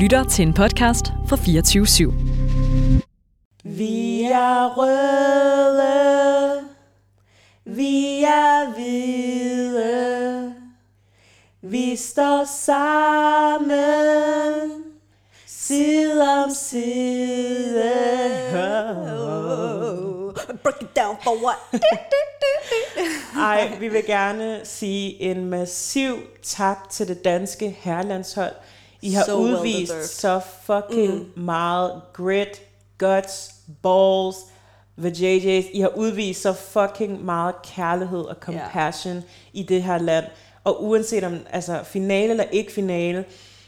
lytter til en podcast fra 24 /7. Vi er røde, vi er hvide, vi står sammen, side om side. Break it down for what? Ej, vi vil gerne sige en massiv tak til det danske herrelandshold. I har So udvist så fucking mm. meget grit, guts, balls, the JJ's. I har udvist så fucking meget kærlighed og compassion yeah. i det her land. Og uanset om altså, finale eller ikke finale,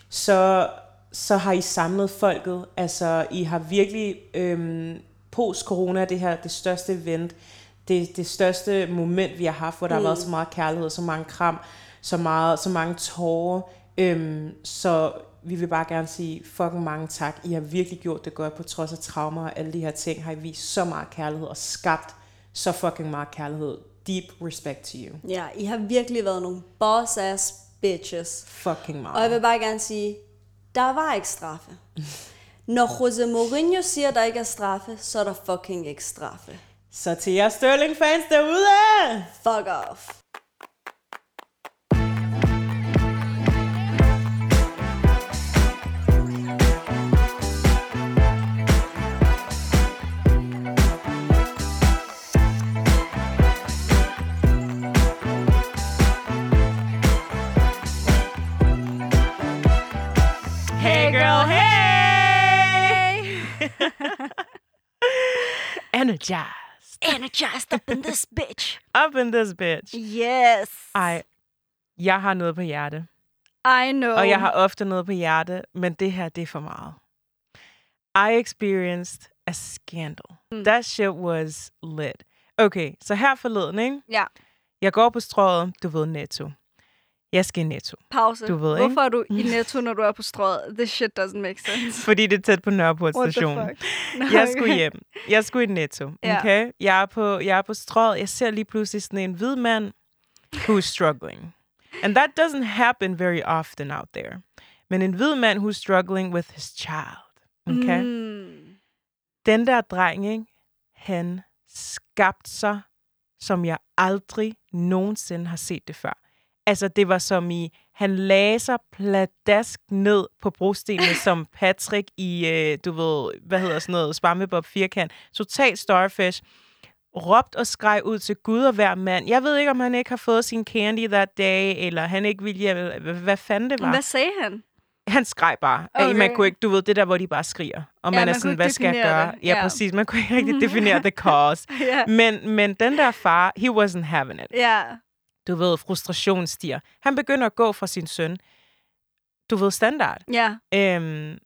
så, så har I samlet folket. Altså, I har virkelig øhm, post-corona, det her det største event, det, det største moment, vi har haft, hvor der mm. har været så meget kærlighed, så mange kram, så, meget, så mange tårer. Øhm, så vi vil bare gerne sige fucking mange tak. I har virkelig gjort det godt på trods af traumer og alle de her ting. Har I vist så meget kærlighed og skabt så fucking meget kærlighed. Deep respect to you. Ja, I har virkelig været nogle boss-ass bitches. Fucking meget. Og jeg vil bare gerne sige, der var ikke straffe. Når Jose Mourinho siger, at der ikke er straffe, så er der fucking ikke straffe. Så til jer Sterling-fans derude! Fuck off. Energized. Energized up in this bitch. Up in this bitch. Yes. Ej, jeg har noget på hjerte. I know. Og jeg har ofte noget på hjerte, men det her, det er for meget. I experienced a scandal. Mm. That shit was lit. Okay, så her forleden, ikke? Ja, Jeg går på strøget, du ved, Netto. Jeg skal i Netto, pause. Du ved, ikke? Hvorfor er du i netto, når du er på strøget? This shit doesn't make sense. fordi det er tæt på Nørreport station. Nå, Jeg okay. skulle hjem. Jeg skulle i Netto, Ja. okay? Jeg er på, jeg er på strøget. Jeg ser lige pludselig sådan en hvid mand, who's struggling. And that doesn't happen very often out there. Men en hvid mand, who's struggling with his child, okay? Mm. Den der dreng, ikke? han skabte sig, som jeg aldrig nogensinde har set det før. Altså, det var som i, han lagde sig pladask ned på brostenene som Patrick i, øh, du ved, hvad hedder sådan noget, Sparmebob firkant. Total starfish. Råbt og skreg ud til Gud og hver mand. Jeg ved ikke, om han ikke har fået sin candy that day, eller han ikke ville hjem, hvad- fanden det var. Hvad sagde han? Han skreg bare. Okay. Man kunne ikke, du ved, det der, hvor de bare skriger. Og Ja, man er man kunne sådan, hvad skal jeg gøre? det. Ja, Ja. præcis. Man kunne ikke rigtig definere the cause. Ja. Men, men den der far, he wasn't having it. Ja. Du ved, frustrationen stiger. Han begynder at gå fra sin søn. Du ved, standard. Ja. Øhm,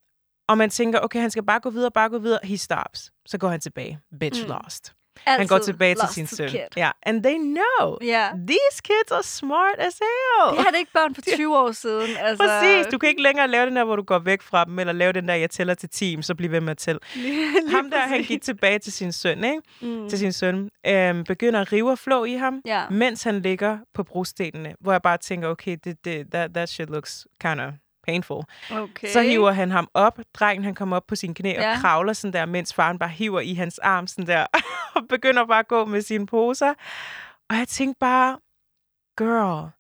og man tænker, okay, han skal bare gå videre, bare gå videre. He stops. Så går han tilbage. Bitch Mm. lost. Altid Han går tilbage til sin søn. kid. Ja, and they know. Ja. These kids are smart as hell. Det havde ikke børn for 20 år siden. Altså, Præcis. Du kan ikke længere lave den der, hvor du går væk fra dem, eller lave den der, jeg tæller til team, så bliv ved med at tælle. Ham der, han gik tilbage til sin søn, ikke? Mm. Til sin søn. Øhm, begynder at rive og flå i ham, Ja. mens han ligger på brostenene, hvor jeg bare tænker, okay, det, det, that, that shit looks kind of painful. Okay. Så hiver han ham op. Drengen, han kommer op på sine knæ Ja. og kravler sådan der, mens faren bare hiver i hans arm sådan der, og begynder bare at gå med sine poser. Og jeg tænkte bare, girl,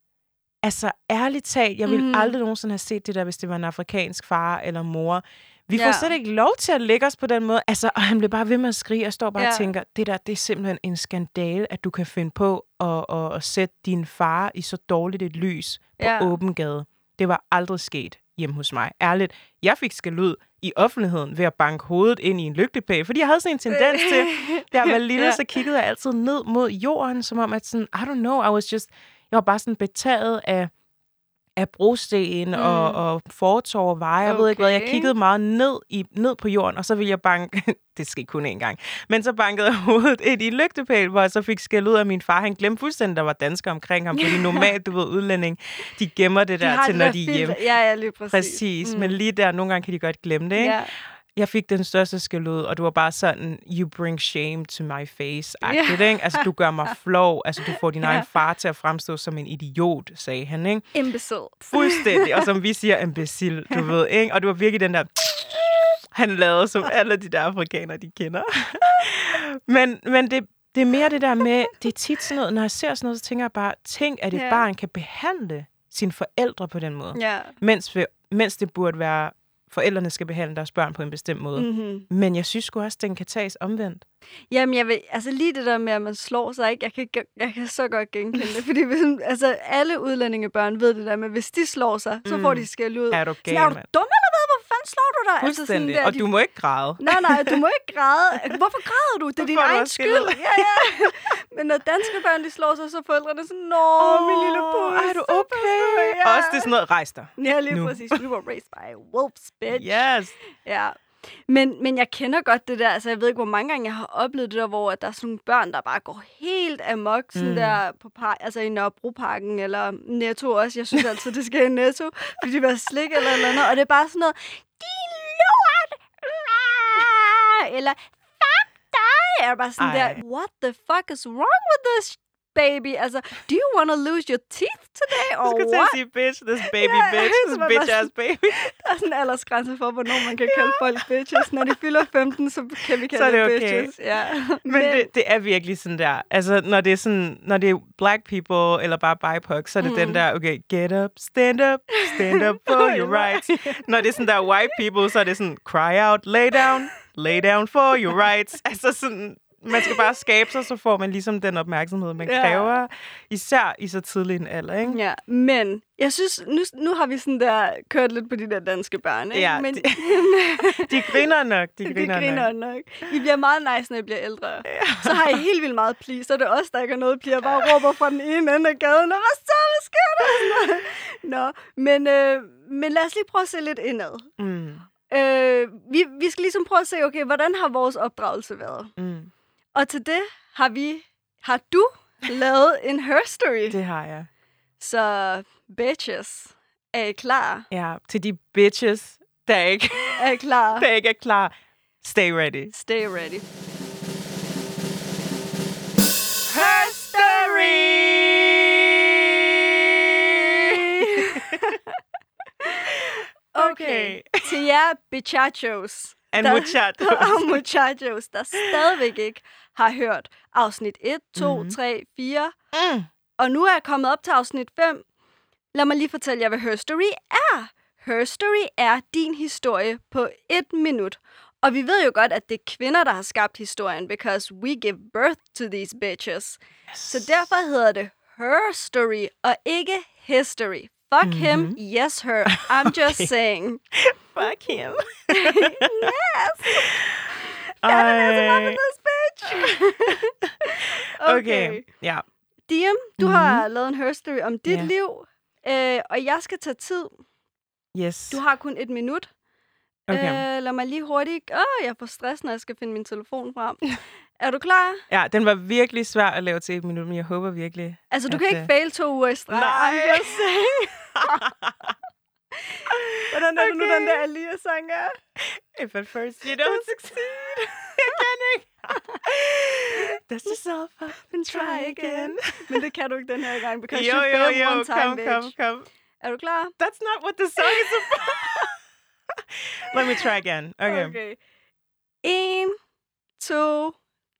altså ærligt talt, jeg ville mm. aldrig nogensinde have set det der, hvis det var en afrikansk far eller mor. Vi Ja. får slet ikke lov til at lægge os på den måde. Altså, og han blev bare ved med at skrige. Jeg står bare ja. og Ja. tænker, det der, det er simpelthen en skandale, at du kan finde på at, at, at sætte din far i så dårligt et lys på Ja. åben gade. Det var aldrig sket hjemme hos mig. Ærligt, jeg fik skal ud i offentligheden ved at banke hovedet ind i en lygtepæl, fordi jeg havde sådan en tendens til, da jeg var lille, Ja. så kiggede jeg altid ned mod jorden, som om at sådan, I don't know, I was just, jeg var bare sådan betaget af, af brosten mm. og, og fortov og veje. Jeg ved ikke hvad. Jeg Okay. kiggede meget ned, i, ned på jorden, og så ville jeg banke... det skete kun én gang. Men så bankede jeg hovedet ind i en lygtepæl, hvor jeg så fik skæld ud af min far. Han glemte fuldstændig, der var dansker omkring ham. Fordi normalt, du ved, udlænding, de gemmer det De der har til, når de er hjemme. Ja, ja, lige præcis. Præcis. Mm. Men lige der, nogle gange kan de godt glemme det, ikke? Ja. Jeg fik den største skældud, og du var bare sådan, you bring shame to my face, agtigt, ikke? Altså, du gør mig flov, altså, du får din egen far til at fremstå som en idiot, sagde han, ikke? Imbecile. Fuldstændig, og som vi siger, imbecil, du ved, ikke? Og du var virkelig den der, han lavede, som alle de der afrikanere, de kender. men men det, det er mere det der med, det er tit sådan noget, når jeg ser sådan noget, så tænker jeg bare, tænk, at et Ja. barn kan behandle sine forældre på den måde. Ja. Mens, vi, mens det burde være, forældrene skal behandle deres børn på en bestemt måde. Mm. Mm-hmm. Men jeg synes også, den kan tages omvendt. Jamen, jeg vil, altså lige det der med, at man slår sig, ikke? Jeg kan, jeg kan så godt genkende det. Fordi hvis, altså, alle udlændingebørn ved det der med, hvis de slår sig, så får de skæld ud. Er du Sådan, gal, er du dum eller hvad? Hvor fanden slår du dig? Fuldstændig. der, og de- du må ikke græde. Nej, nej, du må ikke græde. Hvorfor græder du? Det er din egen skyld. Ja, ja. Men når danske børn de slår sig, så forældrene sådan, Nå, min lille pus. er du okay? pas på." Ja. Også det er sådan noget, rejs dig. Ja, lige nu. præcis. We were raised by wolves, bitch. Yes. Ja. Men, men jeg kender godt det der, altså jeg ved ikke, hvor mange gange jeg har oplevet det der, hvor der er sådan nogle børn, der bare går helt amok, sådan Mm. der på par, altså i Nørrebroparken eller Netto også. Jeg synes altid, det skal i Netto, fordi de vil have slik eller eller andet, og det er bare sådan noget, din lort! Eller fuck dig! Jeg er bare sådan Ej. der, what the fuck is wrong with this baby? Altså, do you want to lose your teeth today, Jeg or skulle what? at sige, bitch, this baby, Ja, bitch, this bitch ass baby. Der er sådan en aldersgrænse for, hvornår man kan kalde folk bitches. Når de fylder 15, så kan vi kalde Så er det det okay. bitches. Ja. Men det, det er virkelig sådan der. Altså, når det er sådan, når det er black people, eller bare BIPOC, så er det mm. den der, okay, get up, stand up, stand up for your rights. Når det er sådan der white people, så er det sådan, cry out, lay down, lay down for your rights. Altså sådan, man skal bare skabe sig, så får man ligesom den opmærksomhed, man Ja. kræver, især i så tidlig en alder, ikke? Ja, men jeg synes, nu, nu har vi sådan der kørt lidt på de der danske børn, ikke? Ja, men de- De griner nok, de de griner, griner nok. nok. I bliver meget nice, når I bliver ældre. Ja. Så har I helt vildt meget pli, så er det os, der ikke har noget pli, og bare råber fra den ene ende af gaden, og hvad så, hvad sker der? Nå, men, øh, men lad os lige prøve at se lidt indad. Mm, Øh, vi, vi skal ligesom prøve at se, okay, hvordan har vores opdragelse været? mm, Og til det har vi, har du lavet en herstory. det har jeg. Så bitches, er I klar? Ja, til de bitches, der ikke, Er I klar? der ikke er klar. Stay ready. Stay ready. Her Okay. Til jer bichachos. And der- muchachos. og muchachos, der stadigvæk ikke har hørt afsnit 1, 2, Mhm. 3, 4. Mm. Og nu er jeg kommet op til afsnit 5. Lad mig lige fortælle jer, hvad Her Story er. Her Story er din historie på et minut. Og vi ved jo godt, at det er kvinder, der har skabt historien, because we give birth to these bitches. Yes. Så derfor hedder det Her Story, og ikke History. Fuck mm-hmm. him, yes her. I'm just Okay. saying. Fuck him. yes! Ej. This bitch! Okay. Ja. Diem, du mm-hmm. har lavet en Her Story om dit Ja. liv, øh, og jeg skal tage tid. Yes. Du har kun et minut. Okay. Øh, lad mig lige hurtigt... Åh, jeg får stress, når jeg skal finde min telefon frem. er du klar? Ja, den var virkelig svær at lave til et minut, men jeg håber virkelig. Altså, du at, kan ikke øh, fail to uger i streg. Nej. Hvordan er det nu, Okay. den der Alia-sang er? If at first you don't succeed. jeg kan ikke. Dust yourself up and try again. Men det kan du ikke den her gang, because Jo, you jo, failed jo. one time, Kom, bitch. kom, kom. Er du klar? That's not what the song is about. Let me try again. Okay. okay. En, to,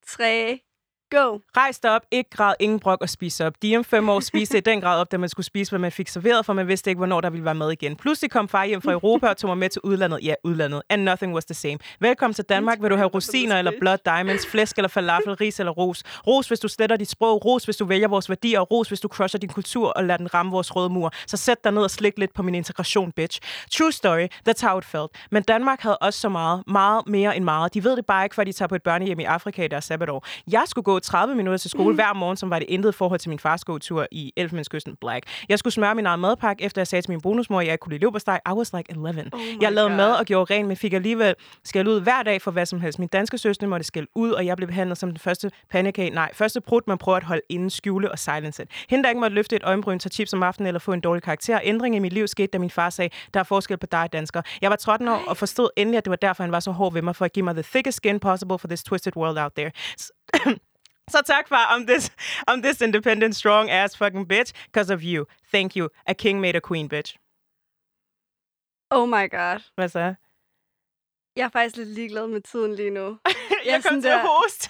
tre, go. Rejs dig op, ikke græd, ingen brok og spis op. De om fem år spiste i den grad op, da man skulle spise, hvad man fik serveret, for man vidste ikke, hvornår der ville være mad igen. Pludselig kom far hjem fra Europa og tog mig med til udlandet. Ja, udlandet. And nothing was the same. Velkommen til Danmark. Vil du have rosiner eller blood diamonds, flæsk eller falafel, ris eller ros? Ros, hvis du sletter dit sprog. Ros, hvis du vælger vores værdier. Ros, hvis du crusher din kultur og lader den ramme vores røde mur. Så sæt dig ned og slik lidt på min integration, bitch. True story. That's how it felt. Men Danmark havde også så meget. Meget mere end meget. De ved det bare ikke, før de tager på et børnehjem i Afrika i deres sabbatår. Jeg skulle gå gå 30 minutter til skole mm. hver morgen, som var det intet forhold til min fars gåtur i Elfenbenskysten Black. Jeg skulle smøre min egen madpakke, efter jeg sagde til min bonusmor, at jeg kunne lide leverpostej. I was like 11. Oh jeg lavede God. mad og gjorde rent, men fik alligevel skæld ud hver dag for hvad som helst. Min danske søster måtte skælde ud, og jeg blev behandlet som den første pandekage. Nej, første brud, man prøver at holde inden skjule og silence it. Hende, der ikke måtte løfte et øjenbryn, tage chips om aftenen eller få en dårlig karakter. Ændring i mit liv skete, da min far sagde, der er forskel på dig, dansker. Jeg var 13 år og forstod endelig, at det var derfor, han var så hård ved mig, for at give mig the thickest skin possible for this twisted world out there. Så tak, far. I'm this, I'm this independent, strong ass fucking bitch because of you. Thank you. A king made a queen, bitch. Oh my god. Hvad så? Jeg er faktisk lidt ligeglad med tiden lige nu. jeg kom sådan til at der- hoste.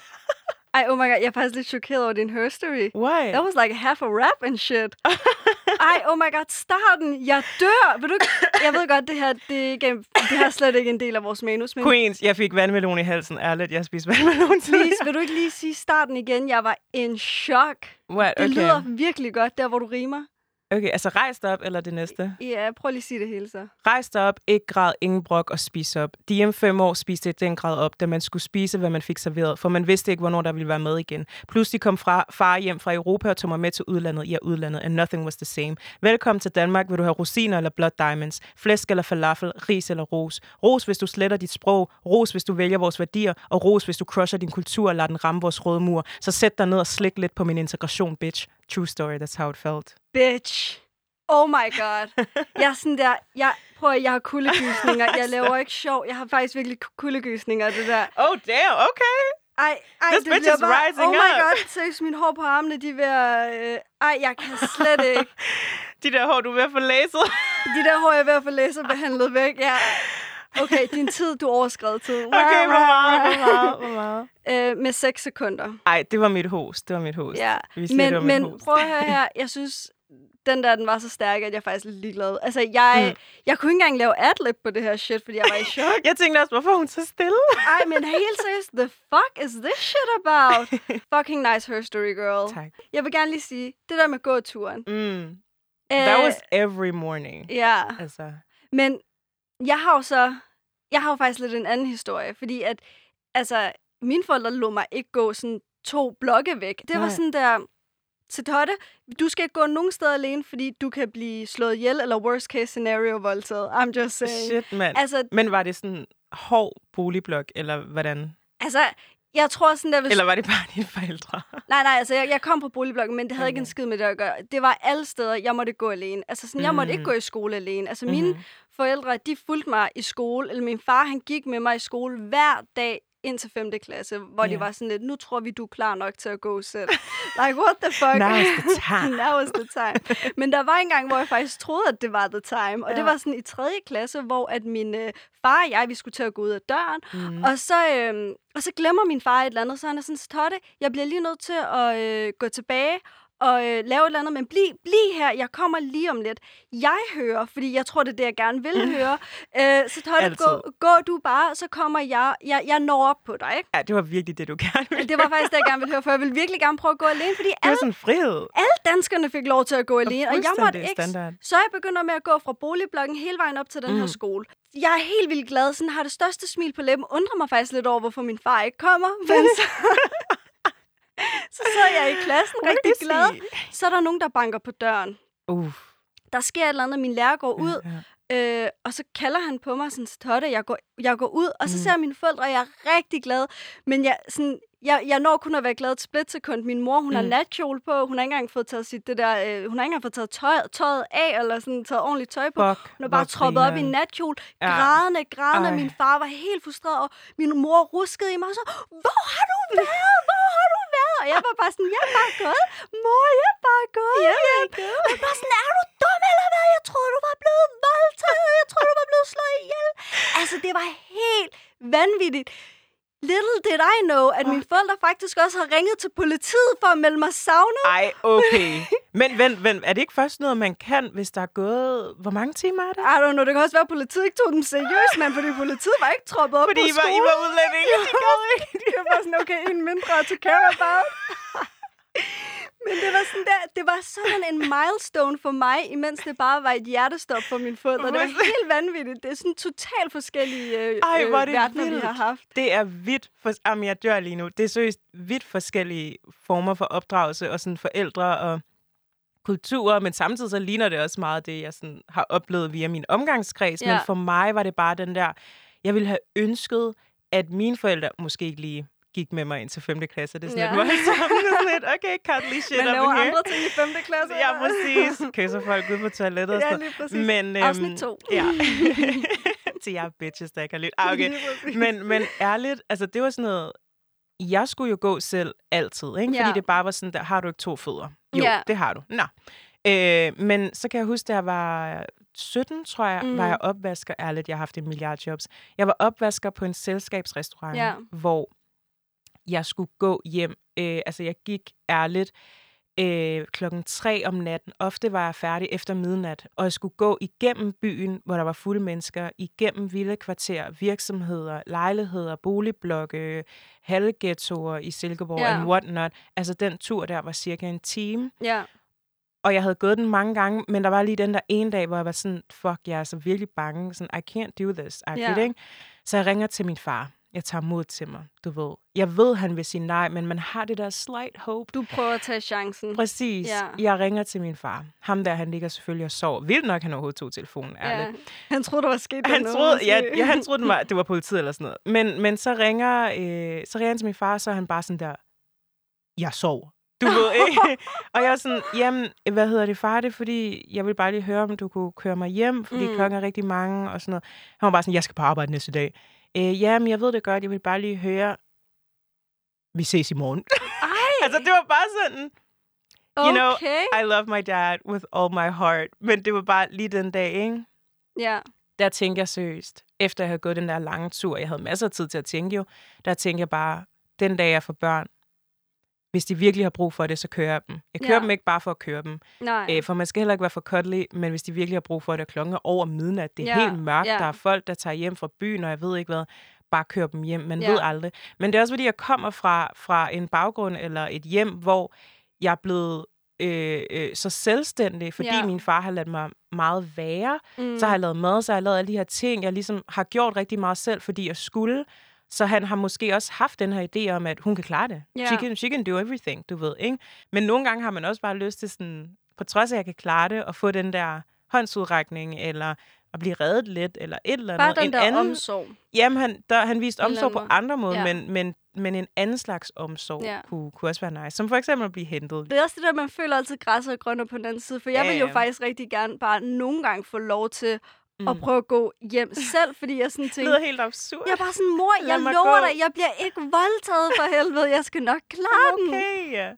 Ej, oh my god, jeg er faktisk lidt chokeret over din herstory. Why? That was like half a rap and shit. Ej, oh my god, starten. Jeg dør. Vil du ikke? Jeg ved godt, det her, det, er ikke, det her er slet ikke en del af vores manus, men Queens, jeg fik vandmelon i halsen. Ærligt, jeg spiste vandmelon tidligere. please, vil du ikke lige sige starten igen? Jeg var in chok. What? Det Okay. lyder virkelig godt, der hvor du rimer. Okay, altså rejs dig op, eller det næste? Ja, prøv lige at sige det hele så. Rejs dig op, ikke græd, ingen brok og spis op. Diem fem år spiste den grad op, da man skulle spise, hvad man fik serveret, for man vidste ikke, hvornår der ville være mad igen. Pludselig kom fra, far hjem fra Europa og tog mig med til udlandet. Ja, udlandet, and nothing was the same. Velkommen til Danmark. Vil du have rosiner eller blood diamonds? Flæsk eller falafel? Ris eller ros? Ros, hvis du sletter dit sprog. Ros, hvis du vælger vores værdier. Og ros, hvis du crusher din kultur og lader den ramme vores røde mur. Så sæt dig ned og slik lidt på min integration, bitch. True story, that's how it felt. Bitch. Oh my god. Jeg er sådan der, jeg, prøv at, jeg har kuldegysninger. Jeg laver ikke sjov. Jeg har faktisk virkelig kuldegysninger, det der. Oh, damn, okay. Ej, ej, This det bitch is bare, rising oh my up. god, seriøst, mine hår på armene, de er ved at, øh, ej, jeg kan slet ikke. De der hår, du er ved at få læset. De der hår, jeg er ved at få laserbehandlet væk, ja. Okay, din tid, du overskred tid. Okay, hvor meget, hvor meget, hvor meget? Øh, med 6 sekunder. Ej, det var mit host. Det var mit host. Ja, Vi siger, det var men, men host. prøv at høre her. Jeg synes, den der, den var så stærk, at jeg er faktisk lidt ligeglad. Altså, jeg, mm. jeg kunne ikke engang lave adlib på det her shit, fordi jeg var i chok. Jeg tænkte også, hvorfor er hun så stille? Ej, men helt seriøst, the fuck is this shit about? Fucking nice her story, girl. Tak. Jeg vil gerne lige sige, det der med gåturen. Mm. Øh, That was every morning. Ja, Altså, men jeg har jo så... Jeg har jo faktisk lidt en anden historie, fordi at... Altså, mine forældre lå mig ikke gå sådan to blokke væk. Det var Nej. sådan der... Til Totte, du skal ikke gå nogen steder alene, fordi du kan blive slået ihjel, eller worst case scenario voldtaget. I'm just saying. shit, mand. Altså, Men var det sådan hård boligblok, eller hvordan? altså, jeg tror sådan der, hvis... Eller var det bare dine forældre? Nej, nej, altså jeg, jeg kom på boligblokken, men det havde okay. ikke en skid med det at gøre. Det var alle steder, jeg måtte gå alene. Altså sådan, jeg måtte ikke Mhm. gå i skole alene. Altså mine Mhm. forældre, de fulgte mig i skole, eller min far, han gik med mig i skole hver dag indtil 5. klasse, hvor Ja. de var sådan lidt, nu tror vi, du er klar nok til at gå selv. like, what the fuck? Now's the time. Now is the time. Men der var en gang, hvor jeg faktisk troede, at det var the time. Og Ja. det var sådan i 3. klasse, hvor at min øh, far og jeg, vi skulle til at gå ud af døren. Mm. Og så, øhm, og så glemmer min far et eller andet, så han er sådan, Totte, jeg bliver lige nødt til at øh, gå tilbage og øh, lave et eller andet, men bliv, bliv her, jeg kommer lige om lidt. Jeg hører, fordi jeg tror, det er det, jeg gerne vil høre. Øh, så Altid. gå, gå du bare, så kommer jeg, jeg, jeg når op på dig. Ikke? Ja, det var virkelig det, du gerne ville. Det var faktisk det, jeg gerne ville høre, for jeg ville virkelig gerne prøve at gå alene, fordi Det alle, sådan frihed. alle danskerne fik lov til at gå alene, og jeg måtte ikke. standard. Så jeg begynder med at gå fra boligblokken hele vejen op til den mm. her skole. Jeg er helt vildt glad, sådan har det største smil på læben, undrer mig faktisk lidt over, hvorfor min far ikke kommer. Men så, så sidder jeg i klassen rigtig glad. Så er der nogen, der banker på døren. Uh, Der sker et eller andet, min lærer går ud, ja. øh, og så kalder han på mig sådan, Totte, jeg går, jeg går ud, og så Mm. ser jeg mine forældre, og jeg er rigtig glad. Men jeg, sådan, jeg, jeg når kun at være glad et splitsekund. Min mor, hun har Mm. natkjole på, hun har ikke engang fået taget sit det der, øh, hun har ikke engang fået taget tøjet, tøjet af, eller sådan taget ordentligt tøj på. Fuck, Hun er bare troppet op i en natkjole, Ja. grædende, grædende. Ej. Min far var helt frustreret, og min mor ruskede i mig og så, hvor har du været? Hvor har du været? Og jeg var bare sådan, jeg er bare gået. Mor, jeg er bare gået. Jeg gået. Og jeg var sådan, er du dum eller hvad? Jeg troede, du var blevet voldtaget. Jeg troede, du var blevet slået ihjel. Altså, det var helt vanvittigt. Little did I know, at mine forældre faktisk også har ringet til politiet for at melde mig savnet. Ej, okay. Men vent, vent, er det ikke først noget, man kan, hvis der er gået... Hvor mange timer er det? I don't know, det kan også være, at politiet ikke tog dem seriøst, men fordi politiet var ikke troppet op Fordi på I var, I skolen. var udlændinge. De var bare sådan, okay, en mindre to care about. Men det var, sådan der, det var sådan en milestone for mig, imens det bare var et hjertestop for min fod. Og det var helt vanvittigt. Det er sådan totalt forskellige øh, Ej, hvor er det øh, verdener, vi vildt. har haft. Det er vidt for... Jamen, jeg dør lige nu. Det er seriøst vidt forskellige former for opdragelse og sådan forældre og kulturer, men samtidig så ligner det også meget det, jeg sådan har oplevet via min omgangskreds. Ja. Men for mig var det bare den der, jeg ville have ønsket, at mine forældre måske ikke lige gik med mig ind til 5. klasse. Det er sådan Ja. lidt voldsomt. Det sådan lidt, okay, cuddly shit Man laver here. andre ting i 5. klasse. Ja, præcis. Kysser folk ud på toilettet og sådan noget. Men, Afsnit to. Ja. til jer bitches, der ikke har lyttet. Ah, okay. Men, men ærligt, altså det var sådan noget, jeg skulle jo gå selv altid, ikke? Ja. Fordi det bare var sådan, der har du ikke to fødder? Jo, Ja. det har du. Nå. Øh, men så kan jeg huske, da jeg var 17, tror jeg, mm. var jeg opvasker. Ærligt, jeg har haft en milliard jobs. Jeg var opvasker på en selskabsrestaurant, Ja. hvor jeg skulle gå hjem. Øh, altså, jeg gik ærligt øh, klokken tre om natten. Ofte var jeg færdig efter midnat, og jeg skulle gå igennem byen, hvor der var fulde mennesker, igennem vilde kvarter, virksomheder, lejligheder, boligblokke, halvghettoer i Silkeborg and whatnot. Altså, den tur der var cirka en time. Ja. Og jeg havde gået den mange gange, men der var lige den der ene dag, hvor jeg var sådan, fuck, jeg er så virkelig bange. Sådan, I can't do this. Ja. Ikke? Så jeg ringer til min far. Jeg tager mod til mig, du ved. Jeg ved, han vil sige nej, men man har det der slight hope. Du prøver at tage chancen. Præcis. Ja. Jeg ringer til min far. Ham der, han ligger selvfølgelig og sover. Vildt nok, han overhovedet tog telefonen, ærligt. Ja. Han troede, der var sket Han noget, troede, ja, ja, han troede, den var, det var politiet eller sådan noget. Men, men så, ringer, øh, så ringer han til min far, så er han bare sådan der, jeg sover. Du ved ikke? og jeg er sådan, jamen, hvad hedder det, far? Det er fordi, jeg vil bare lige høre, om du kunne køre mig hjem, fordi mm. klokken er rigtig mange og sådan noget. Han var bare sådan, jeg skal på arbejde næste dag. Øh, jamen, jeg ved det godt, jeg vil bare lige høre, vi ses i morgen. Ej, altså, det var bare sådan, you know, okay. I love my dad with all my heart. Men det var bare lige den dag, ikke? Ja. der tænkte jeg seriøst, efter jeg havde gået den der lange tur, jeg havde masser af tid til at tænke jo, der tænkte jeg bare, den dag jeg får børn, hvis de virkelig har brug for det, så kører jeg dem. Jeg kører Ja. dem ikke bare for at køre dem, Nej. øh, for man skal heller ikke være for cuddly, men hvis de virkelig har brug for det, og klokken er over midnat, det er Ja, helt mørkt, ja. der er folk, der tager hjem fra byen, og jeg ved ikke hvad, bare kør dem hjem, man Ja. ved aldrig. Men det er også fordi, jeg kommer fra, fra en baggrund eller et hjem, hvor jeg er blevet øh, øh, så selvstændig, fordi Ja. ja. min far har ladt mig meget være, mm. så har jeg lavet mad, så har jeg lavet alle de her ting. Jeg ligesom har gjort rigtig meget selv, fordi jeg skulle. Så han har måske også haft den her idé om, at hun kan klare det. Ja. She, can, she can do everything, du ved, ikke? Men nogle gange har man også bare lyst til sådan, på trods af, at jeg kan klare det, at få den der håndsudrækning, eller at blive reddet lidt, eller et eller Bare andet. den en der anden, omsorg. Jamen, han, der, han viste omsorg på andre måder, Ja. men, men, men en anden slags omsorg Ja. kunne, kunne også være nice. Som for eksempel at blive hentet. Det er også det der, man føler altid græsset er grønnere på den anden side. For jeg Ja, vil jo ja. faktisk rigtig gerne bare nogle gange få lov til Mm. at prøve at gå hjem selv, fordi jeg sådan Det tænker, lyder helt absurd. jeg er bare sådan, mor, jeg lover gå." dig, jeg bliver ikke voldtaget for helvede, jeg skal nok klare den. Okay.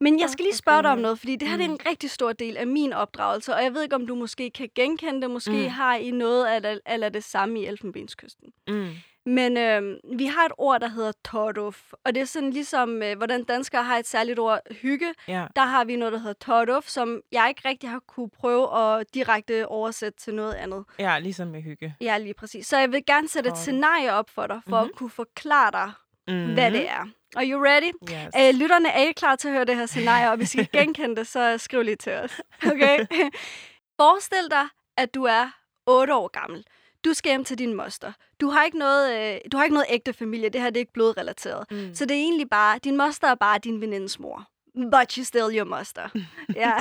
Men jeg skal lige spørge dig om noget, fordi det her det er en rigtig stor del af min opdragelse, og jeg ved ikke, om du måske kan genkende det, måske Mm. har I noget af, af det samme i Elfenbenskysten. Mm. Men øh, vi har et ord, der hedder torduf, og det er sådan ligesom, øh, hvordan danskere har et særligt ord, hygge. Ja. Der har vi noget, der hedder torduf, som jeg ikke rigtig har kunne prøve at direkte oversætte til noget andet. ja, ligesom med hygge. Ja, lige præcis. Så jeg vil gerne sætte et scenarie op for dig, for mm-hmm. at kunne forklare dig, Mm-hmm. hvad det er. Are you ready? Yes. Øh, lytterne, er I klar til at høre det her scenarie? Og hvis I kan genkende det, så skriv lige til os. Okay? Forestil dig, at du er 8 år gammel. Du skal hjem til din moster. Du har ikke noget, øh, du har ikke noget ægte familie. Det her det er ikke blodrelateret. Mm. Så det er egentlig bare, din moster er bare din venindes mor. But she's still your moster. ja.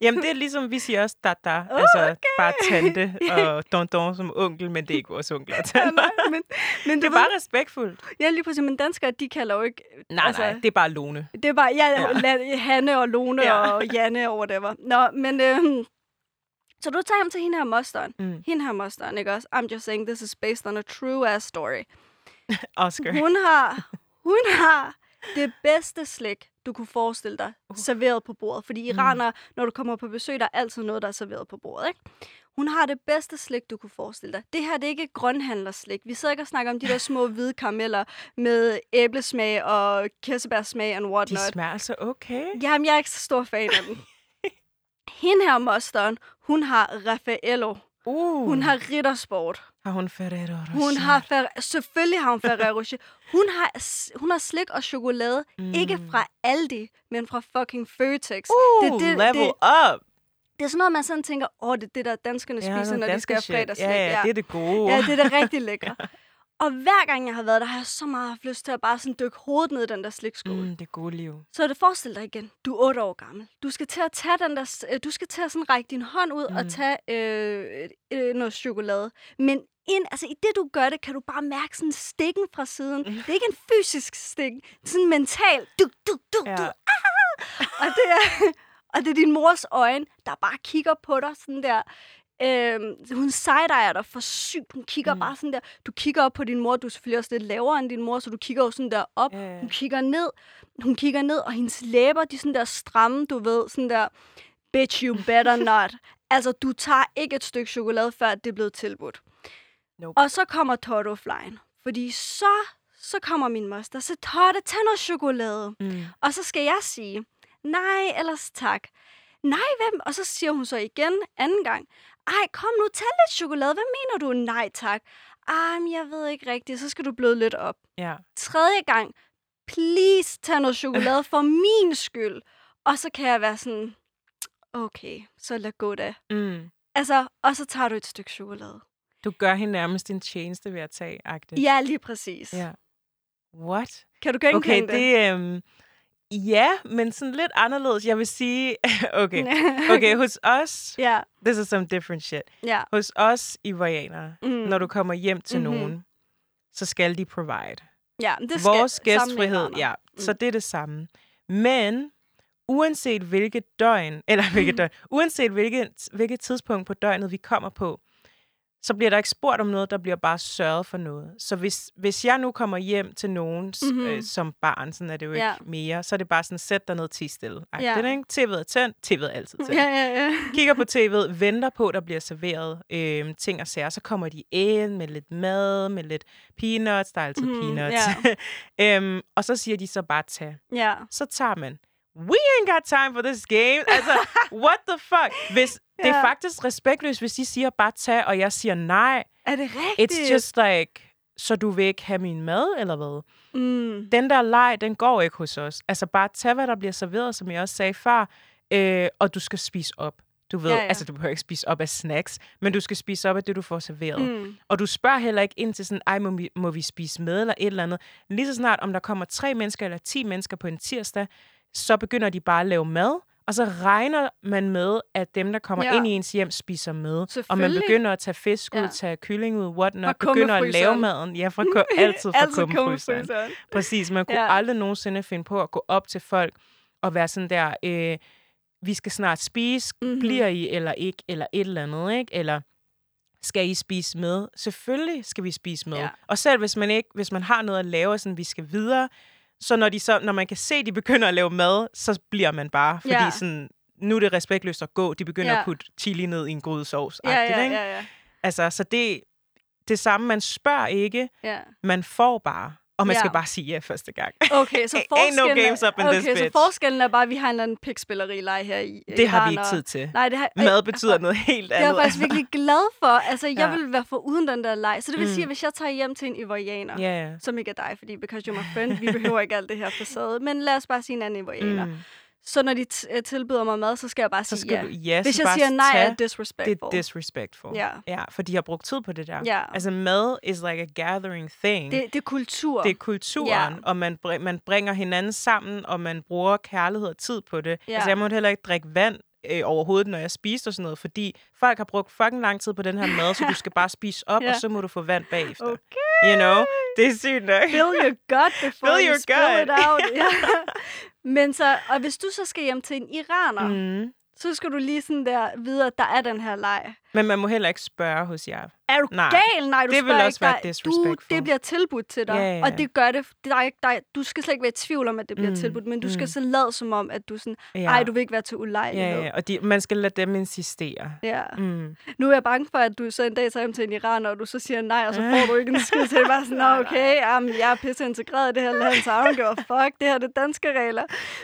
Jamen, det er ligesom, vi siger også data, uh, altså bare tante og don som onkel, men det er ikke vores onkel og tanter. men, men Det er ved, bare respektfuldt. ja, lige præcis, men danskere, de kalder jo ikke... Nej, altså, nej, det er bare Lone. Det er bare, ja, Ja. ja. Hanne og Lone ja. Ja. og Janne og whatever. Nå, men øhm, så du tager hjem til hende her mosteren. Mm. Hende her mosteren, ikke også? I'm just saying, this is based on a true ass story. Oscar. Hun har, hun har det bedste slik, du kunne forestille dig, serveret på bordet. Fordi iranere, når du kommer på besøg, der er altid noget, der er serveret på bordet, ikke? Hun har det bedste slik, du kunne forestille dig. Det her det er ikke grønhandlerslik. Vi sidder ikke og snakker om de der små hvide karameller med æblesmag og kirsebærsmag and De whatnot. smager altså okay. Jamen, jeg er ikke så stor fan af dem. Hende her, mosteren, hun har Raffaello. Uh, Hun har riddersport. har hun Ferrero Rocher? Hun har fer- selvfølgelig har hun Ferrero Rocher. Hun har, hun har slik og chokolade, mm. ikke fra Aldi, men fra fucking Føtex. Uh, det, det, level det, up! det er sådan noget, man sådan tænker, åh, det er det, der danskerne Ja, spiser, når de skal have fredagsslik. Ja, ja, det er det gode. Ja, det er det rigtig lækre. Og hver gang jeg har været der, har jeg så meget haft lyst til at bare sådan dykke hovedet ned i den der slikskål. Mm. Det gode liv. Så det forestil dig igen, du er 8 år gammel. Du skal til at tage den der, øh, du skal til at sådan række din hånd ud mm. og tage øh, øh, noget chokolade. Men ind, altså i det du gør det, kan du bare mærke sådan stikken fra siden. Mm. Det er ikke en fysisk stik, sådan en mental. Du, du, du, Ja. du. Ah! Og det er, og det er din mors øjne, der bare kigger på dig sådan der. Øhm, hun side dig for sygt. Hun kigger mm. bare sådan der. Du kigger op på din mor. Du er selvfølgelig også lidt lavere end din mor, så du kigger jo sådan der op. Ja. Hun kigger ned. Hun kigger ned, og hendes læber, de er sådan der stramme, du ved. Sådan der, bitch, you better not. altså, du tager ikke et stykke chokolade, før det er blevet tilbudt. Nope. Og så kommer Toto flyen. Fordi så, så kommer min moster. Så Totte, tag noget chokolade. Mm. Og så skal jeg sige, nej, ellers tak. Nej, hvem? Og så siger hun så igen anden gang, ej, kom nu, tag lidt chokolade. Hvad mener du? Nej, tak. Ej, jeg ved ikke rigtigt. Så skal du bløde lidt op. Ja. Tredje gang, please tag noget chokolade for min skyld. Og så kan jeg være sådan, okay, så lad gå da. Mm. Altså, og så tager du et stykke chokolade. Du gør hende nærmest en tjeneste ved at tage, agtigt. Ja, lige præcis. Ja. What? Kan du genkende Okay, det? det... Øhm, ja, men sådan lidt anderledes. Jeg vil sige... okay. Okay, hos os... ja, This is some different shit. ja. Hos os ivorianere, Mm. når du kommer hjem til Mhm. nogen, så skal de provide. ja det skal Vores gæstfrihed, ja. Så det er det samme. Men uanset hvilket døgn, eller hvilket døgn, uanset hvilket, hvilket tidspunkt på døgnet vi kommer på, så bliver der ikke spurgt om noget, der bliver bare sørget for noget. Så hvis, hvis jeg nu kommer hjem til nogen Mhm. mm-hmm. øh, som barn, sådan er det jo ikke Ja. mere, så er det bare sådan, sæt dig ned til stille. Ja. Ja. Ikke? TV'et er tændt, TV'et er altid tændt. Ja, ja, ja. Kigger på tv'et, venter på, der bliver serveret øh, ting og sager. Så kommer de ind med lidt mad, med lidt peanuts. Der er altid Mhm, peanuts. øhm, og så siger de så bare, tag. ja. Så tager man, we ain't got time for this game. Altså, what the fuck? Hvis, Det er faktisk respektløst, hvis de siger bare tag, og jeg siger nej. Er det rigtigt? It's just like, så du vil ikke have min mad, eller hvad? Mm. Den der leg, den går ikke hos os. Altså bare tag, hvad der bliver serveret, som jeg også sagde før, øh, og du skal spise op. Du ved, ja. ja. altså du behøver ikke spise op af snacks, men du skal spise op af det, du får serveret. Mm. Og du spørger heller ikke ind til sådan, ej, må vi, må vi spise med eller et eller andet. Lige så snart, om der kommer tre mennesker eller ti mennesker på en tirsdag, så begynder de bare at lave mad, og så regner man med, at dem, der kommer Ja. ind i ens hjem, spiser med. Og man begynder at tage fisk ud, Ja. tage kylling ud, whatnot, begynder at lave maden. Ja, fra, altid fra Altid kummefryseren. Præcis, man kunne Ja. aldrig nogensinde finde på at gå op til folk og være sådan der, øh, vi skal snart spise, Mhm. mm-hmm. bliver I eller ikke, eller et eller andet, ikke? Eller skal I spise med? Selvfølgelig skal vi spise med. Ja. Og selv hvis man ikke, hvis man har noget at lave, sådan vi skal videre, så når, de så, når man kan se, at de begynder at lave mad, så bliver man bare. Fordi Ja. ja. sådan, nu er det respektløst at gå. De begynder Ja. ja. at putte chili ned i en grydesauce. Ja, ja, ikke? ja, ja. Altså, så det det samme, man spørger ikke, ja. man får bare. Og man Ja. skal bare sige ja første gang. Okay, så Ain't no forskellen, games up in okay, this så bitch. forskellen er bare, at vi har en eller anden pikspilleri her i Det har vi ikke tid til. Nej, det har, Mad betyder noget helt Det er andet. jeg faktisk virkelig glad for. Altså, jeg Ja. vil være for uden den der leg. Så det vil Mm. sige, at hvis jeg tager hjem til en ivorianer, ja. som ikke er dig, fordi because you're my friend, vi behøver ikke alt det her facade, men lad os bare sige en anden ivorianer. Mm. Så når de øh, tilbyder mig mad, så skal jeg bare Så sige ja. du ja, Hvis jeg siger nej, er det disrespectful. det er disrespectful. Ja. ja. For de har brugt tid på det der. Ja. Altså mad is like a gathering thing. det, det er kultur. det er kulturen, Ja. og man, man bringer hinanden sammen, og man bruger kærlighed og tid på det. Ja. Altså, jeg måtte heller ikke drikke vand øh, overhovedet, når jeg spiste og sådan noget, fordi folk har brugt fucking lang tid på den her mad, så du skal bare spise op, Ja. og så må du få vand bagefter. Okay. You know? Det er sygt nok. Fill your gut before Fill you your spill gut. it out. Ja. Men så, og hvis du så skal hjem til en iraner, mm. Så skal du lige sådan der vide, at der er den her leg. Men man må heller ikke spørge hos jer. Er du Nej. gal? Nej, du Det vil også ikke være. Du, det bliver tilbudt til dig, ja, ja. og det gør det. Der er ikke, der er, du skal slet ikke være i tvivl om, at det bliver Mm, tilbudt, men du skal mm. så lade som om, at du sådan, ej, du vil ikke være til ulejlighed. Ja, ja, og de, man skal lade dem insistere. Ja. Mm. Nu er jeg bange for, at du så en dag tager hjem til en iraner, og du så siger nej, og så får du ikke en skid til. Bare sådan, "Nå, okay, jamen, jeg er pisse integreret i det her land, så I don't give fuck. Det her det er danske regler.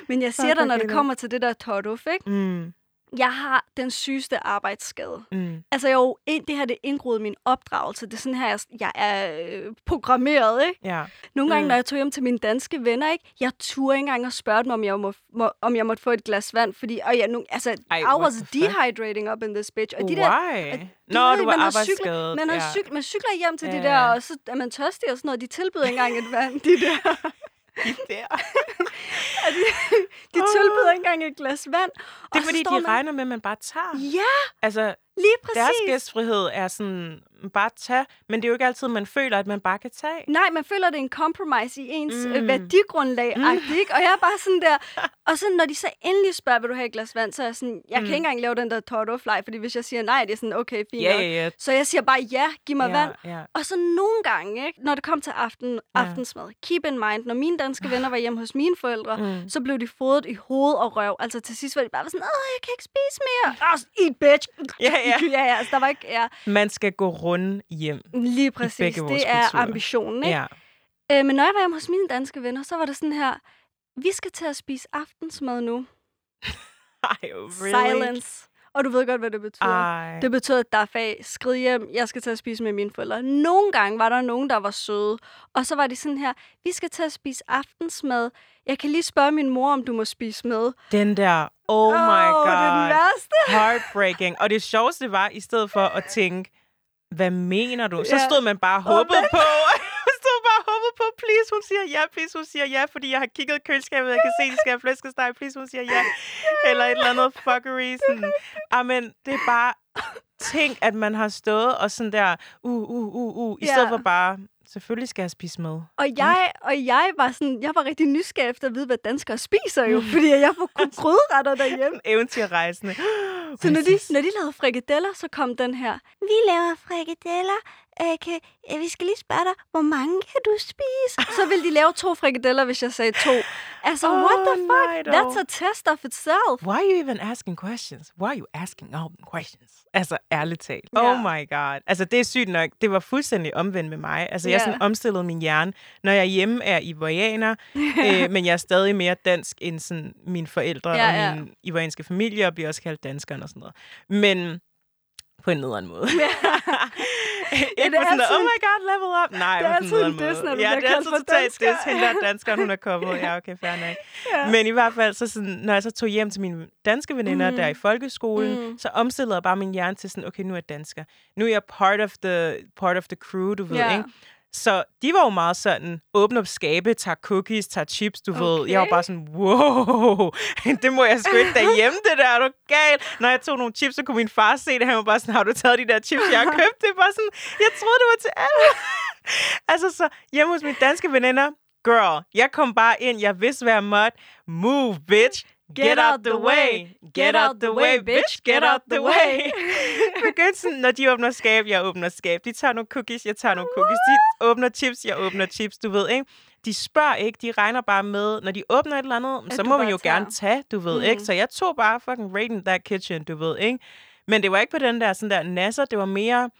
Men jeg siger Fuck, dig, når det kommer til det der totuf, ikke? Mm. Jeg har den sygeste arbejdsskade. Mm. Altså, jo, ind- det her det er indgroet i min opdragelse. Det er sådan her, jeg, jeg er øh, programmeret, ikke? Ja. Nogle gange, Mm. når jeg tog hjem til mine danske venner, ikke? Jeg turde ikke engang at spørge dem, om jeg, må, må, om jeg måtte få et glas vand. Fordi, og jeg, nu, altså, Ej, I was dehydrating up in this bitch. Og de der, Why? og Nå, ved, du var man arbejdsskadet. man, har ja. cyk, man cykler hjem til Ja, de der, og så er man tørstig og sådan noget. De tilbyder ikke engang et vand, de der. der. De tilbyder ikke engang et glas vand. Det Og er fordi, de man- regner med, at man bare tager. Ja, Altså, lige præcis. deres gæstfrihed er sådan, bare tage. Men det er jo ikke altid, man føler, at man bare kan tage. Nej, man føler, det er en compromise i ens Mm. mm. værdigrundlag, mm. ikke? Og jeg er bare sådan der... Og så når de så endelig spørger, vil du have et glas vand, så er jeg sådan, jeg mm. kan ikke engang lave den der tortofly, fordi hvis jeg siger nej, det er sådan, okay, fint nok. ja, ja. Så jeg siger bare ja, giv mig ja, vand. Ja. Og så nogle gange, ikke, når det kom til aften, aftensmad, keep in mind, når mine danske venner var hjemme hos mine forældre, Mm. så blev de fodret i hoved og røv. Altså til sidst var de bare sådan, åh, jeg kan ikke spise mere. Altså, eat, bitch. Ja, ja. ja, ja, altså, der var ikke... Ja, Man skal gå rundt hjem. lige præcis. Det er kulturer. ambitionen, ikke? Ja. Øh, men når jeg var hjemme hos mine danske venner, så var det sådan her, vi skal til at spise aftensmad nu. Ej, really? Silence. Og du ved godt, hvad det betyder. Ej. Det betyder, at der er fag, skrid hjem, jeg skal til at spise med mine forældre. Nogle gange var der nogen, der var søde, og så var de sådan her, vi skal til at spise aftensmad. Jeg kan lige spørge min mor, om du må spise med. Den der, oh my Åh, god. det er den værste. Heartbreaking. Og det sjoveste var, i stedet for at tænke, hvad mener du? Så stod man bare og håbede på. På, please, hun siger ja, please, hun siger ja, fordi jeg har kigget i køleskabet, jeg kan se, de skal have flæskesteg, please, hun siger ja. Eller et eller andet fuckery. Sådan. Amen, det er bare, tænk, at man har stået og sådan der, uh, uh, uh, uh, i Ja. stedet for bare, selvfølgelig skal jeg spise med. Og jeg, og jeg var sådan, jeg var rigtig nysgerrig efter at vide, hvad danskere spiser jo, fordi jeg får kun krydretter derhjemme. Eventyrrejsende. Så når de, når de lavede frikadeller, så kom den her. Vi laver frikadeller. Øh, kan, øh, vi skal lige spørge dig, hvor mange kan du spise? Så ville de lave to frikadeller, hvis jeg sagde to. Altså, Åh, what the fuck? dog. That's a test of itself. Why are you even asking questions? Why are you asking all them questions? Altså, ærligt talt. Ja. Oh my god. Altså, det er sygt nok. Det var fuldstændig omvendt med mig. Altså, jeg Ja. sådan omstillede min hjerne. Når jeg hjemme, er jeg ivorianer, øh, men jeg er stadig mere dansk end sådan mine forældre Ja, og min ivorianske familie, og bliver også kaldt danskeren og sådan noget. Men på en nederen måde. Ikke det på sådan noget, altid- oh my god, level up. Nej, det er altid sådan en diss, når du Ja, det er altid totalt dansker. diss. Hende der danskeren, hun er kommet. Ja, okay, fair nok. Ja. Men i hvert fald, så sådan, når jeg så tog hjem til mine danske veninder, mm. der i folkeskolen, mm. så omstillede jeg bare min hjerne til sådan, okay, nu er jeg dansker. Nu er jeg part of the, part of the crew, du ved, Ja. ikke? Så de var jo meget sådan, åbne op skabe, tager cookies, tager chips, du okay. ved. Jeg var bare sådan, wow, det må jeg sgu ikke derhjemme, det der, er du gal? Når jeg tog nogle chips, så kunne min far se det, han var bare sådan, har du taget de der chips, jeg har købt? Det var sådan, jeg troede, det var til alle. altså, så hjemme hos mine danske veninder, girl, jeg kom bare ind, jeg vidste, hvad jeg måtte. Move, bitch. Get, out the way. Get out the way, bitch. Get out the way. Begyndte sådan, når de åbner skab, jeg åbner skab. De tager nogle cookies, jeg tager nogle cookies. De åbner chips, jeg åbner chips, du ved, ikke? De spørger ikke, de regner bare med, når de åbner et eller andet, så må man jo tager. gerne tage, du ved, Mm. ikke? Så jeg tog bare fucking in that kitchen, du ved, ikke? Men det var ikke på den der sådan der nasser, det var mere,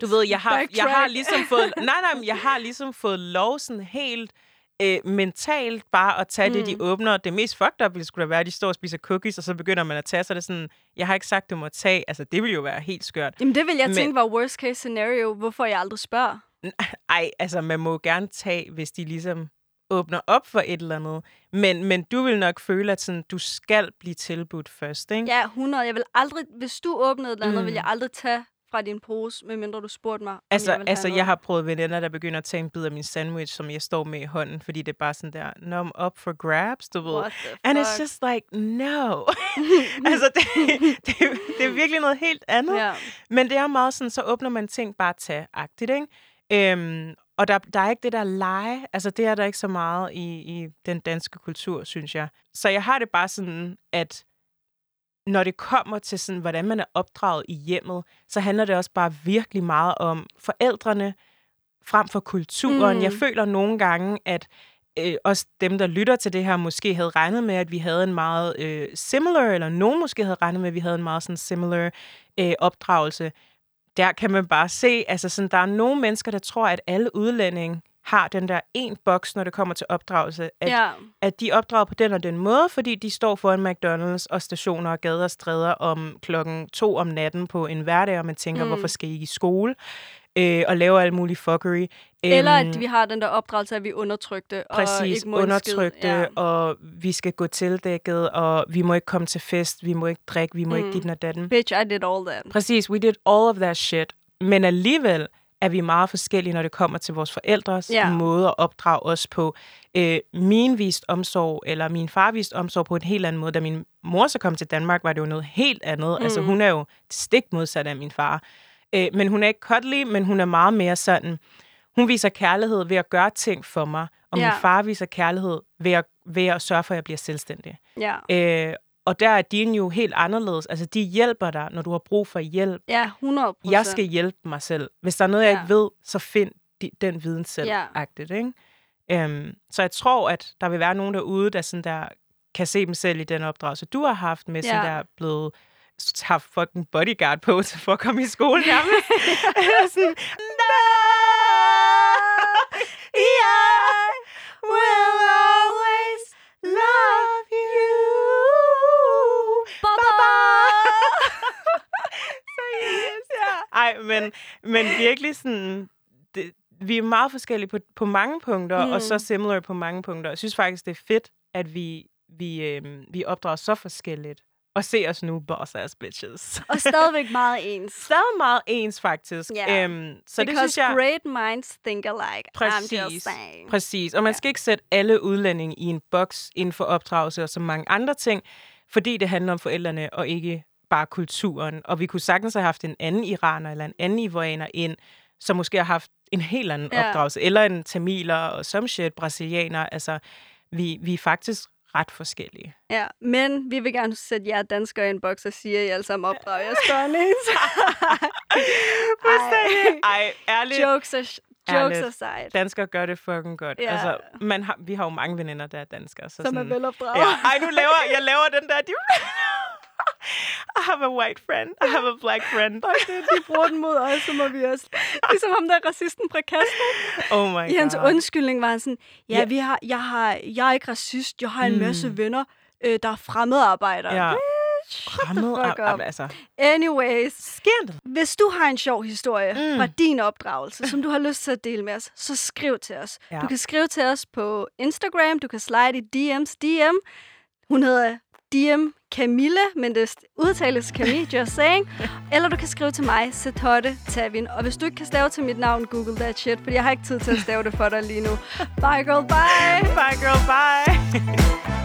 du ved, jeg har, jeg har ligesom fået, nej, nej, men jeg har ligesom fået lov sådan helt øh, mentalt bare at tage mm. det, de åbner. Det mest fucked up ville skulle da være, at de står og spiser cookies, og så begynder man at tage, så er det sådan, jeg har ikke sagt, du må tage. Altså, det ville jo være helt skørt. Jamen, det vil jeg Men- tænke var worst case scenario, hvorfor jeg aldrig spørger. Ej, altså, man må gerne tage, hvis de ligesom åbner op for et eller andet. Men, men du vil nok føle, at sådan, du skal blive tilbudt først, ikke? Ja, 100. Jeg vil aldrig, hvis du åbnede et eller andet, Mm. vil jeg aldrig tage fra din pose, medmindre du spurgte mig, om Altså, jeg altså jeg har prøvet veninder, der begynder at tage en bid af min sandwich, som jeg står med i hånden, fordi det er bare sådan der, no, I'm up for grabs, du ved. And it's just like, no. altså, det, det, det er virkelig noget helt andet. Ja. Men det er meget sådan, så åbner man ting bare tage-agtigt, ikke? Øhm, og der, der er ikke det der lege. Altså, det er der ikke så meget i, i den danske kultur, synes jeg. Så jeg har det bare sådan, at når det kommer til sådan, hvordan man er opdraget i hjemmet, så handler det også bare virkelig meget om forældrene frem for kulturen. Mm. Jeg føler nogle gange, at øh, også dem, der lytter til det her, måske havde regnet med, at vi havde en meget øh, similar, eller nogen måske havde regnet med, at vi havde en meget sådan similar øh, opdragelse. Der kan man bare se, altså sådan, der er nogle mennesker, der tror, at alle udlændinge har den der en boks, når det kommer til opdragelse. At, Ja. at de opdrager på den og den måde, fordi de står foran McDonald's og stationer og gader og stræder om klokken to om natten på en hverdag, og man tænker, mm. hvorfor skal I ikke i skole? Øh, og laver alle mulige fuckery. Eller Øhm, at vi har den der opdragelse, at vi er undertrykte. og Præcis, ikke må undertrykte, ja. og vi skal gå tildækket, og vi må ikke komme til fest, vi må ikke drikke, vi må mm. ikke dit og datten. Bitch, I did all that. Præcis, we did all of that shit. Men alligevel er vi meget forskellige, når det kommer til vores forældres Ja. måde at opdrage os på. Øh, min vist omsorg, eller min far vist omsorg på en helt anden måde. Da min mor så kom til Danmark, var det jo noget helt andet. Mm. Altså, hun er jo stik modsat af min far. Øh, men hun er ikke cuddly, men hun er meget mere sådan... Hun viser kærlighed ved at gøre ting for mig, og Ja. min far viser kærlighed ved at, ved at sørge for, at jeg bliver selvstændig. Ja. Øh, og der er din jo helt anderledes. Altså, de hjælper dig, når du har brug for hjælp. Ja, 100 Jeg skal hjælpe mig selv. Hvis der er noget, jeg Ja. ikke ved, så find de, den viden selv. Ja. Agtigt, ikke? Um, så jeg tror, at der vil være nogen derude, der, sådan der kan se dem selv i den opdragelse, du har haft med, sådan Ja. der blevet haft fucking bodyguard på til for at komme i skole nærmest. sådan, I will men, men virkelig sådan... Det, vi er meget forskellige på, på mange punkter, mm. og så similar på mange punkter. Jeg synes faktisk, det er fedt, at vi, vi, øh, vi opdrager så forskelligt. Og se os nu, boss ass bitches. Og stadigvæk meget ens. Stadig meget ens, faktisk. Ja. Øhm, så det Because synes jeg... great minds think alike. I'm just Præcis. saying. Præcis. Og man skal ikke sætte alle udlændinge i en boks inden for opdragelse og så mange andre ting, fordi det handler om forældrene og ikke bare kulturen. Og vi kunne sagtens have haft en anden iraner eller en anden ivoaner ind, som måske har haft en helt anden Ja. opdragelse. Eller en tamiler og some shit, brasilianer. Altså, vi, vi er faktisk ret forskellige. Ja, men vi vil gerne sætte jer danskere i en boks og sige, at I alle sammen opdrager jeres børn ens. Ej. Ej, ærligt. Jokes, as- jokes Ærligt. aside. Danskere gør det fucking godt. Ja. Altså, man har, vi har jo mange veninder, der er danskere. Så Som er sådan, velopdraget. Ja. Ej, nu laver jeg laver den der. De... I have a white friend. I have a black friend. Fuck det, de bruger den mod os, så må vi også. Ligesom ham der racisten fra Kastrup. Oh my I hans god. undskyldning var han sådan, ja, Ja. vi har, jeg, har, jeg er ikke racist, jeg har en masse venner, øh, der er fremmedarbejdere. Ja. Bitch, shut the Fremmed, fuck ah, up. altså, Anyways, scandal. hvis du har en sjov historie mm. Mm. fra din opdragelse, som du har lyst til at dele med os, så skriv til os. Ja. Du kan skrive til os på Instagram, du kan slide i DM's DM. Hun hedder DM Camille, men det udtales Camille, just saying. Eller du kan skrive til mig, Setotte Tavin. Og hvis du ikke kan stave til mit navn, google that shit, fordi jeg har ikke tid til at stave det for dig lige nu. Bye girl, bye! Bye, girl. Bye.